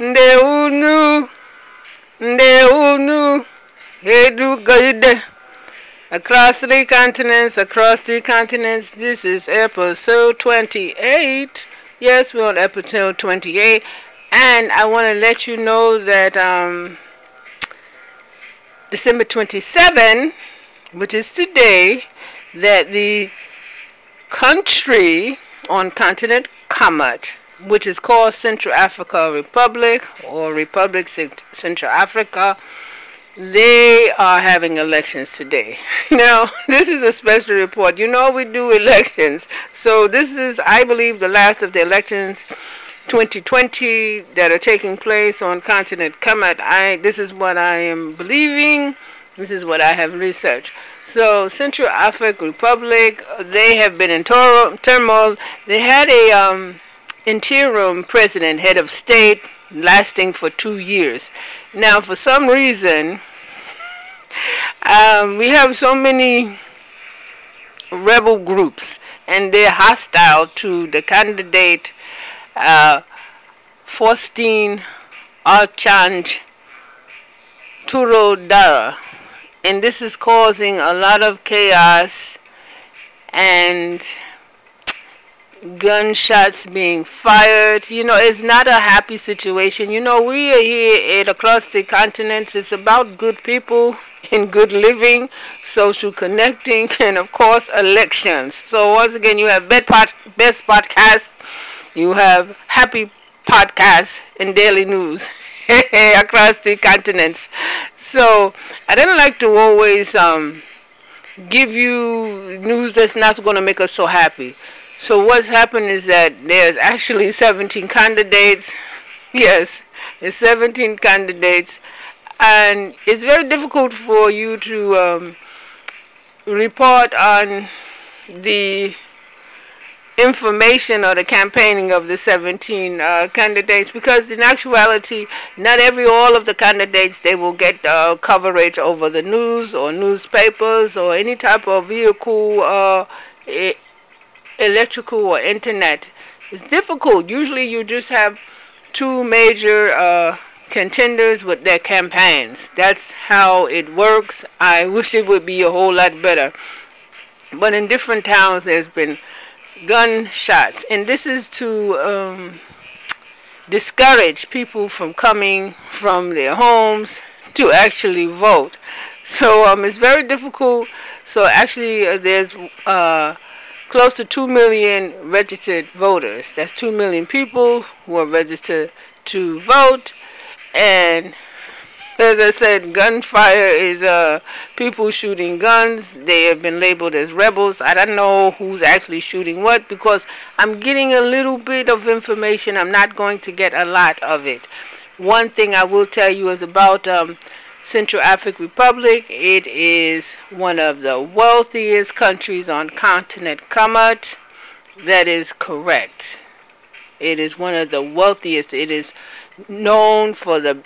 ndị unu ndị unu edugoide across three continents across three continents this is episode 28 yes we're on episode 28 and i want to let you know that um december 27 which is today that the country on continent Kamat, which is called Central Africa Republic or Republic Central Africa, they are having elections today. Now, this is a special report. You know we do elections. So this is, I believe, the last of the elections 2020 that are taking place on continent Kamat. I this is what I am believing. This is what I have researched. So Central African Republic, they have been in turmoil. They had a um, interim president, head of state, lasting for two years. Now, for some reason, um, we have so many rebel groups, and they're hostile to the candidate, uh, Faustin Archange Turo Dara and this is causing a lot of chaos and gunshots being fired you know it's not a happy situation you know we are here at across the continents it's about good people and good living social connecting and of course elections so once again you have best, best podcast you have happy podcast and daily news across the continents. So I don't like to always um, give you news that's not going to make us so happy. So what's happened is that there's actually 17 candidates. Yes, there's 17 candidates, and it's very difficult for you to um, report on the information or the campaigning of the 17 uh, candidates because in actuality not every all of the candidates they will get uh, coverage over the news or newspapers or any type of vehicle uh, e electrical or internet. It's difficult. Usually you just have two major uh, contenders with their campaigns. That's how it works. I wish it would be a whole lot better. But in different towns there's been gunshots. And this is to um, discourage people from coming from their homes to actually vote. So um, it's very difficult. So actually uh, there's uh, close to 2 million registered voters that's 2 million people who are registered to vote and as I said, gunfire is uh, people shooting guns. They have been labeled as rebels. I don't know who's actually shooting what because I'm getting a little bit of information. I'm not going to get a lot of it. One thing I will tell you is about um, Central African Republic. It is one of the wealthiest countries on continent Kamat. That is correct. It is one of the wealthiest. It is known for the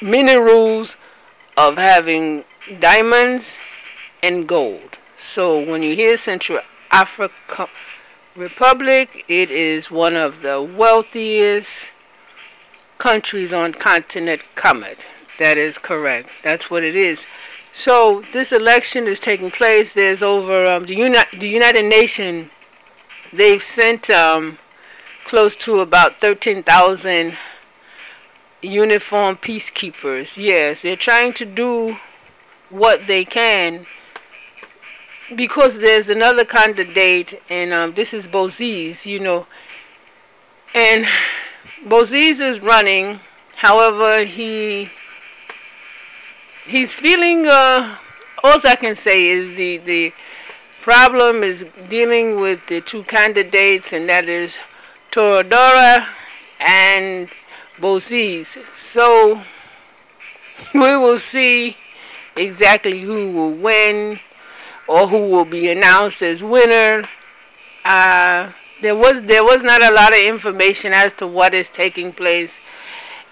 minerals of having diamonds and gold. So when you hear Central Africa Republic, it is one of the wealthiest countries on continent Kamat. That is correct. That's what it is. So this election is taking place. There's over um, the, Uni the United Nations. They've sent um, close to about 13,000 uniform peacekeepers. Yes, they're trying to do what they can because there's another candidate, and um, this is Boziz, you know. And Boziz is running. However, he he's feeling. Uh, all I can say is the the problem is dealing with the two candidates, and that is Touadéra and Boziz. So we will see exactly who will win or who will be announced as winner. Uh, there was there was not a lot of information as to what is taking place.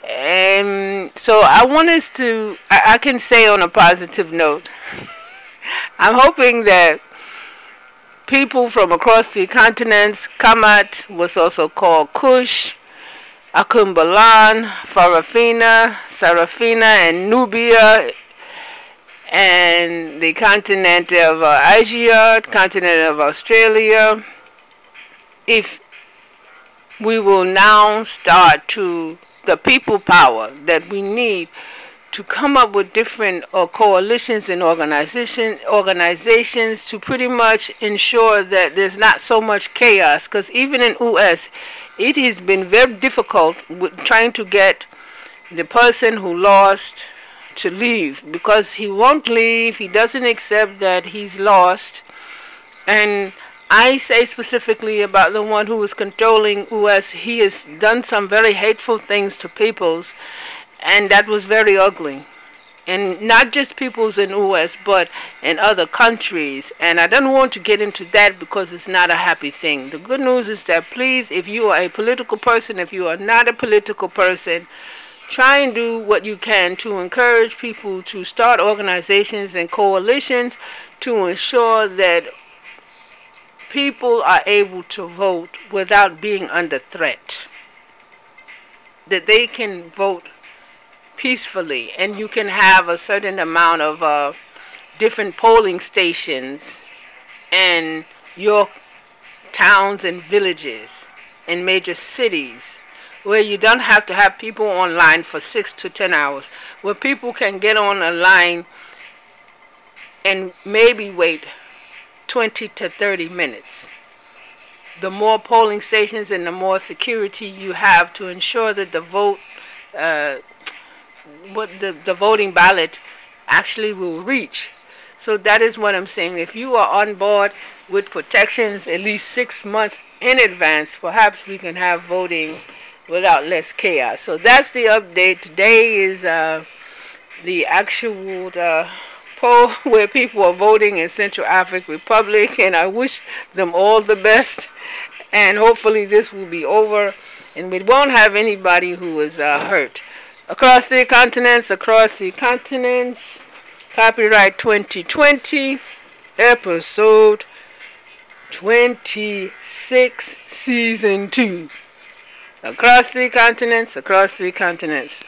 And so I want us to, I, I can say on a positive note, I'm hoping that people from across the continents, Kamat was also called Kush, Akumbalan, Farafina, Sarafina, and Nubia, and the continent of uh, Asia, continent of Australia. If we will now start to the people power that we need to come up with different uh, coalitions and organization, organizations to pretty much ensure that there's not so much chaos. Because even in US, it has been very difficult with trying to get the person who lost to leave because he won't leave. He doesn't accept that he's lost. And I say specifically about the one who is controlling US, he has done some very hateful things to peoples and that was very ugly. And not just peoples in US but in other countries. And I don't want to get into that because it's not a happy thing. The good news is that please if you are a political person if you are not a political person try and do what you can to encourage people to start organizations and coalitions to ensure that people are able to vote without being under threat. That they can vote peacefully and you can have a certain amount of uh, different polling stations in your towns and villages and major cities where you don't have to have people online for six to ten hours where people can get on a line and maybe wait 20 to 30 minutes the more polling stations and the more security you have to ensure that the vote uh, what the, the voting ballot actually will reach. So that is what I'm saying. If you are on board with protections at least six months in advance, perhaps we can have voting without less chaos. So that's the update. Today is uh, the actual uh, poll where people are voting in Central African Republic, and I wish them all the best. And hopefully this will be over, and we won't have anybody who is uh, hurt. Across the continents, across the continents. Copyright 2020, episode 26, season 2. Across three continents, across three continents.